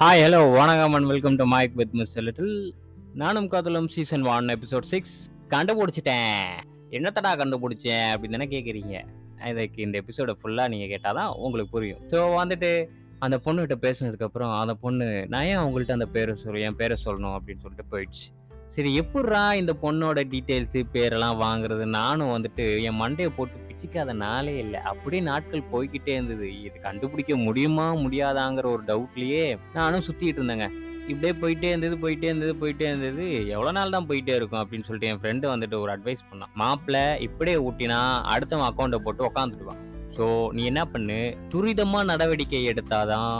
Hi hello வணக்கம் and welcome to mic with mister little நானும் காதலும் சீசன் ஒன் எபிசோட் சிக்ஸ் கண்டுபிடிச்சிட்டேன். என்னத்தடா கண்டுபிடிச்சேன் அப்படின்னு தானே கேட்குறீங்க இதுக்கு இந்த எபிசோடை ஃபுல்லாக நீங்கள் கேட்டால் தான் உங்களுக்கு புரியும். ஸோ வந்துட்டு அந்த பொண்ணுகிட்ட பேசினதுக்கப்புறம் அந்த பொண்ணு நான் ஏன் உங்கள்கிட்ட அந்த பேரை சொல்லு என் பேரை சொல்லணும் அப்படின்னு சொல்லிட்டு போயிடுச்சு. சரி எப்பட்றா இந்த பொண்ணோட டீட்டெயில்ஸு பேரெல்லாம் வாங்குறது? நானும் வந்துட்டு என் மண்டையை போட்டு பிச்சுக்காத நாளே இல்லை. அப்படியே நாட்கள் போய்கிட்டே இருந்தது. இது கண்டுபிடிக்க முடியுமா முடியாதாங்கிற ஒரு டவுட்லயே நானும் சுத்திட்டு இருந்தேங்க. இப்படியே போயிட்டே இருந்தது போயிட்டே இருந்தது போயிட்டே இருந்தது. எவ்வளோ நாள் தான் போயிட்டே இருக்கும் அப்படின்னு சொல்லிட்டு என் ஃப்ரெண்டு வந்துட்டு ஒரு அட்வைஸ் பண்ணான். மாப்பிள்ளை இப்படியே ஊட்டினா அடுத்தவன் அக்கௌண்ட்டை போட்டு உக்காந்துடுவான். ஸோ நீ என்ன பண்ணு? துரிதமாக நடவடிக்கை எடுத்தாதான்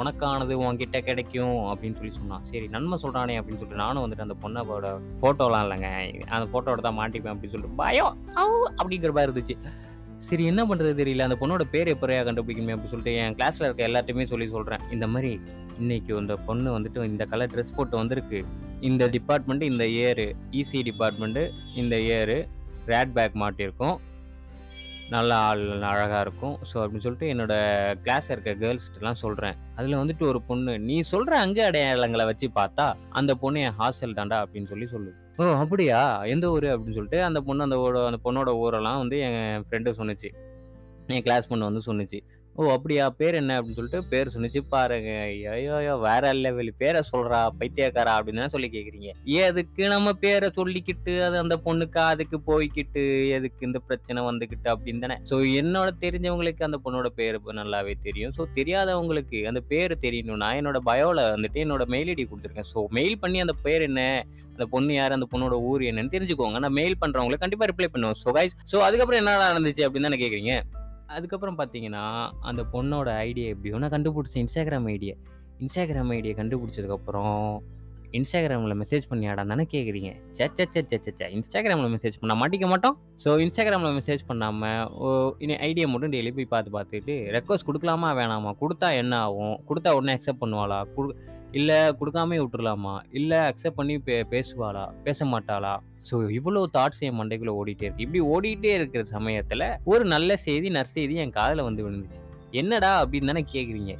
உனக்கானது உன்கிட்ட கிடைக்கும் அப்படின்னு சொல்லி சொன்னான். சரி நன்மை சொல்றானே அப்படின்னு சொல்லிட்டு நானும் வந்துட்டு அந்த பொண்ணோட ஃபோட்டோலாம் இல்லைங்க. அந்த ஃபோட்டோட தான் மாட்டிப்பேன் அப்படின்னு சொல்லிட்டு பயம். அப்படிங்கிற மாதிரி இருந்துச்சு. சரி என்ன பண்றது தெரியல. அந்த பொண்ணோட பேர் எப்படியா கண்டுபிடிக்குமே அப்படின்னு சொல்லிட்டு என் கிளாஸ்ல இருக்க எல்லாத்தையுமே சொல்லி சொல்றேன். இந்த மாதிரி இன்னைக்கு இந்த பொண்ணு வந்துட்டு இந்த கலர் ட்ரெஸ் போட்டு வந்திருக்கு. இந்த டிபார்ட்மெண்ட் இந்த இயரு இசி டிபார்ட்மெண்ட்டு இந்த இயரு ரேட் பேக் மாட்டியிருக்கோம். நல்ல ஆள் அழகாக இருக்கும். ஸோ அப்படின்னு சொல்லிட்டு என்னோட கிளாஸ் இருக்க கேர்ள்ஸ்கிட்டலாம் சொல்கிறேன் அதில் வந்துட்டு ஒரு பொண்ணு நீ சொல்கிற அங்கே அடையாளங்களை வச்சு பார்த்தா அந்த பொண்ணு என் ஹாஸ்டல் தாண்டா அப்படின்னு சொல்லி சொல்லுது. ஓ அப்படியா? எந்த ஊர்? அப்படின்னு சொல்லிட்டு அந்த பொண்ணு அந்த ஊர அந்த பொண்ணோட ஊரெல்லாம் வந்து என் ஃப்ரெண்டு சொன்னுச்சு. என் கிளாஸ் பொண்ணு வந்து சொன்னுச்சு. ஓ அப்படியா? பேர் என்ன? அப்படின்னு சொல்லிட்டு பேர் சொன்னிச்சு. பாருங்க. ஐயோ வேற லெவல் பேரை சொல்றா பைத்தியக்காரா அப்படின்னு சொல்லி கேக்குறீங்க. எதுக்கு நம்ம பேரை சொல்லிக்கிட்டு அது அந்த பொண்ணுக்கு அதுக்கு போய்கிட்டு எதுக்கு இந்த பிரச்சனை வந்துகிட்டு அப்படின்னு தானே. ஸோ என்னோட தெரிஞ்சவங்களுக்கு அந்த பொண்ணோட பேர் நல்லாவே தெரியும். ஸோ தெரியாதவங்களுக்கு அந்த பேர் தெரியணும்னா என்னோட பயோல வந்துட்டு என்னோட மெயில் ஐடி கொடுத்துருக்கேன். ஸோ மெயில் பண்ணி அந்த பேர் என்ன அந்த பொண்ணு யார் அந்த பொண்ணோட ஊர் என்னன்னு தெரிஞ்சுக்கோங்க. நான் மெயில் பண்றவங்களுக்கு கண்டிப்பா ரிப்ளை பண்ணுவோம் ஸோ கைஸ் ஸோ அதுக்கப்புறம் என்ன நடந்துச்சு அப்படின்னு தானே கேக்குறீங்க? அதுக்கப்புறம் பார்த்தீங்கன்னா அந்த பொண்ணோட ஐடியா எப்படியோ நான் கண்டுபிடிச்சேன் இன்ஸ்டாகிராம் ஐடியா. இன்ஸ்டாகிராம் ஐடியை கண்டுபிடிச்சதுக்கப்புறம் இன்ஸ்டாகிராமில் மெசேஜ் பண்ணியாடா தானே கேட்குறீங்க சே சே சே சே சே இன்ஸ்டாகிராமில் மெசேஜ் பண்ண மாட்டிக்க மாட்டோம். ஸோ இன்ஸ்டாகிராமில் மெசேஜ் பண்ணாமல் இனி ஐடியா மட்டும் டெய்லி போய் பார்த்து பார்த்துட்டு ரெக்வஸ்ட் கொடுக்கலாமா வேணாமா? கொடுத்தா என்ன ஆகும்? கொடுத்தா உடனே அக்செப்ட் பண்ணுவாளா? கொடு இல்லை கொடுக்காமே விட்டுறலாமா? இல்லை அக்செப்ட் பண்ணி பே பேசுவாளா? பேச மாட்டாளா ஸோ இவ்வளோ தாட்ஸ் என் மண்டைக்குள்ளே ஓடிட்டே இருக்கு. இப்படி ஓடிட்டே இருக்கிற சமயத்தில் ஒரு நல்ல செய்தி நற்செய்தி என் காதில் வந்து விழுந்துச்சு. என்னடா அப்படின்னு தானே கேட்குறீங்க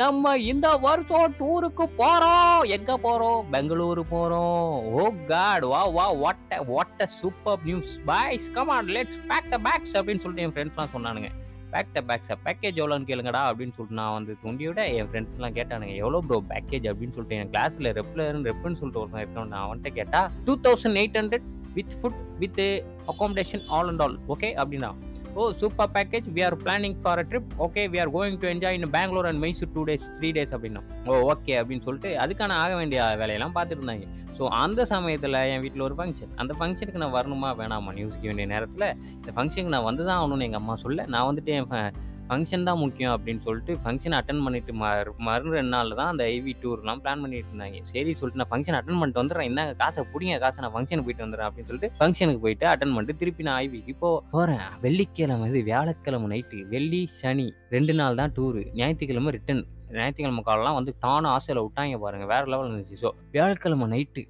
நம்ம இந்த வருஷம் டூருக்கு போறோம். எங்க போறோம்? பெங்களூரு போறோம். ஓ காட் வா வா what what super news boys come on let's pack the packs அப்படின்னு சொல்லிட்டு என் ஃப்ரெண்ட்ஸ்லாம் சொன்னானுங்க. பேக் த பேக்ஸா பேக்கேஜ் எவ்வளோன்னு கேளுங்கடா அப்படின்னு சொல்லிட்டு நான் வந்து துண்டியோட என் ஃப்ரெண்ட்ஸ்லாம் கேட்டானுங்க எவ்வளோ ப்ரோ பேக்கேஜ் அப்படின்னு சொல்லிட்டு என் கிளாஸில் ரெப்லர் ரெப்புன்னு சொல்லிட்டு ஒருத்தன் இருக்கணும் நான் அவன்கிட்ட கேட்டால் two thousand eight hundred with food with accommodation all and all okay அப்படின்னா ஓ super package we are planning for a trip okay we are going to enjoy in Bangalore and Mysore two days three days அப்படின்னா oh okay அப்படின்னு சொல்லிட்டு அதுக்கான ஆக வேண்டிய வேலையெல்லாம் பார்த்துட்டு இருந்தாங்க. ஸோ அந்த சமயத்தில் என் வீட்டில் ஒரு ஃபங்க்ஷன் அந்த ஃபங்க்ஷனுக்கு நான் வரணுமா வேணாமா? நியூஸ்க்கு வேண்டிய நேரத்தில் இந்த ஃபங்க்ஷனுக்கு நான் வந்து தான் ஆகணும்னு எங்கள் அம்மா சொல்ல நான் வந்துட்டு என் ஃபங்க்ஷன் தான் முக்கியம் அப்படின்னு சொல்லிட்டு ஃபங்க்ஷன் அட்டன் பண்ணிட்டு மறு மறு ரெண்டு நாளில் தான் அந்த ஐவி டூர்லாம் பிளான் பண்ணிட்டு இருந்தாங்க. சரி சொல்லிட்டு நான் ஃபங்க்ஷன் அட்டன் பண்ணிட்டு வந்துடுறேன். என்ன காசை பிடிங்க காசை நான் ஃபங்க்ஷனுக்கு போயிட்டு வந்துடுறேன் அப்படின்னு சொல்லிட்டு ஃபங்க்ஷனுக்கு போயிட்டு அட்டன் பண்ணிட்டு திருப்பி நான் ஐவிக்கு இப்போ போகிறேன் வெள்ளிக்கிழமை இது வியாழக்கிழமை நைட்டு வெள்ளி சனி ரெண்டு நாள் தான் டூரு ஞாயிற்றுக்கிழமை ரிட்டன் ஞாயிற்றுக்கிழமை காலெலாம் வந்து டான ஆசையில் விட்டாங்க பாருங்கள் வேறு லெவல் இருந்துச்சு. ஸோ வியாழக்கிழமை நைட்டு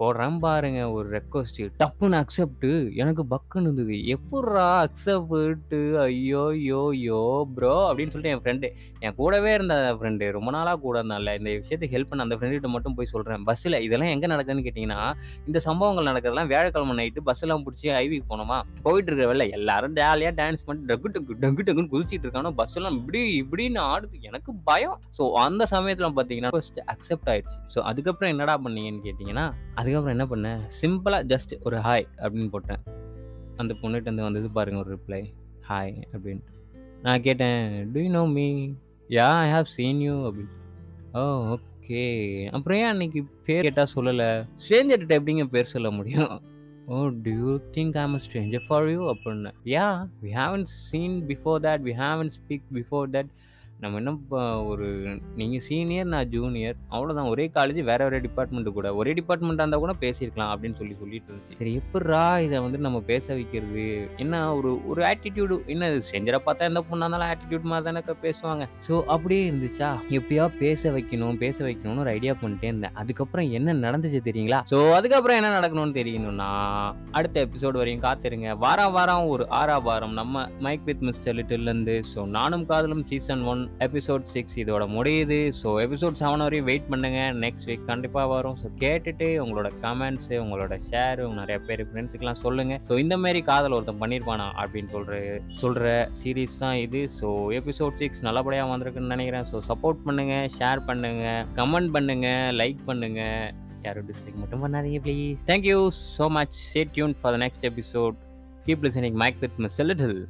போடுறேன் பாருங்க ஒரு ரெக்வஸ்ட் டப்புன்னு அக்செப்ட் எனக்கு பக்குன்னு இருந்தது. எப்பட்றா அக்செப்ட் ஐயோ யோ யோ ப்ரோ அப்படின்னு சொல்லிட்டு என் ஃப்ரெண்டு என் கூடவே இருந்த ஃப்ரெண்டு ரொம்ப நாளாக கூட இருந்தால இந்த விஷயத்துக்கு ஹெல்ப் பண்ண அந்த ஃப்ரெண்டுகிட்ட மட்டும் போய் சொல்கிறேன் பஸ்ஸில் இதெல்லாம் எங்கே நடக்குதுன்னு கேட்டிங்கன்னா இந்த சம்பவங்கள் நடக்கிறதுலாம் வியாழக்கிழமை நைட்டு பஸ்ஸெல்லாம் பிடிச்சி ஐவிக்கு போனோமா போயிட்டு இருக்கிற வேலை எல்லாரும் ஜாலியாக டான்ஸ் பண்ணி டக்கு டக்கு டக்கு டக்குன்னு குதிச்சிட்டு இருக்கானோ? பஸ்ஸெல்லாம் இப்படி இப்படின்னு ஆடுது. எனக்கு பயம். ஸோ அந்த சமயத்தில் பார்த்தீங்கன்னா ஃபர்ஸ்ட் அக்செப்ட் ஆயிடுச்சு. ஸோ அதுக்கப்புறம் என்னடா பண்ணீங்கன்னு கேட்டிங்கன்னா அதுக்கப்புறம் என்ன பண்ணேன்? சிம்பிளாக ஜஸ்ட் ஒரு ஹாய் அப்படின்னு போட்டேன். அந்த பொண்ணுகிட்ட வந்து வந்தது பாருங்கள் ஒரு ரிப்ளை ஹாய் அப்படின்னு நான் கேட்டேன் do you know me yeah I have seen you அப்படின்னு ஓ ஓகே அப்புறம் ஏன் அன்னைக்கு பேர் கேட்டால் சொல்லலை? ஸ்ட்ரேஞ்சர்கிட்ட எப்படிங்க பேர் சொல்ல முடியும்? ஓ do you think I'm stranger for you அப்படின்னு yeah we haven't seen before that we haven't speak before that நம்ம என்ன ஒரு நீங்கள் சீனியர் நான் ஜூனியர் அவ்வளோதான் ஒரே காலேஜ் வேறு வேறு டிபார்ட்மெண்ட்டு கூட. ஒரே டிபார்ட்மெண்ட்டாக இருந்தால் கூட பேசியிருக்கலாம் அப்படின்னு சொல்லி சொல்லிட்டு இருந்துச்சு. சரி எப்பட்றா இதை வந்து நம்ம பேச வைக்கிறது? என்ன ஒரு ஒரு ஆட்டிடியூடு என்ன செஞ்சரை பார்த்தா எந்த பொண்ணாக இருந்தாலும் ஆட்டிடியூட் மாதிரி தானே பேசுவாங்க. ஸோ அப்படியே இருந்துச்சா? எப்படியா பேச வைக்கணும் பேச வைக்கணும்னு ஒரு ஐடியா பண்ணிட்டே இருந்தேன். அதுக்கப்புறம் என்ன நடந்துச்சு தெரியுங்களா? ஸோ அதுக்கப்புறம் என்ன நடக்கணும்னு தெரியணும்னா அடுத்த எபிசோடு வரையும் காத்திருங்க. வாரம் வாரம் ஒரு ஆறா வாரம் நம்ம மைக் வித் மிஸ்டர் லிட்டில்லேருந்து ஸோ நானும் காதலும் சீசன் ஒன் எபிசோட் சிக்ஸ் இதோட முடியுது. ஸோ எபிசோட் செவன் வரையும் வெயிட் பண்ணுங்க. நெக்ஸ்ட் வீக் கண்டிப்பாக வரும். ஸோ கேட்டுட்டு உங்களோட கமெண்ட்ஸு உங்களோட ஷேர் நிறைய பேர் ஃப்ரெண்ட்ஸுக்கெல்லாம் சொல்லுங்க. ஸோ இந்த மாதிரி காதல் ஒருத்தன் பண்ணியிருப்பானா அப்படின்னு சொல்கிற சொல்கிற சீரீஸ் தான் இது. ஸோ எபிசோட் சிக்ஸ் நல்லபடியாக வந்திருக்குன்னு நினைக்கிறேன். ஸோ சப்போர்ட் பண்ணுங்க ஷேர் பண்ணுங்கள் கமெண்ட் பண்ணுங்கள் லைக் பண்ணுங்க. யாரும் டிஸ்லைக் மட்டும் பண்ணாதீங்க please thank you so much stay tune for the next episode keep listening mic with miss little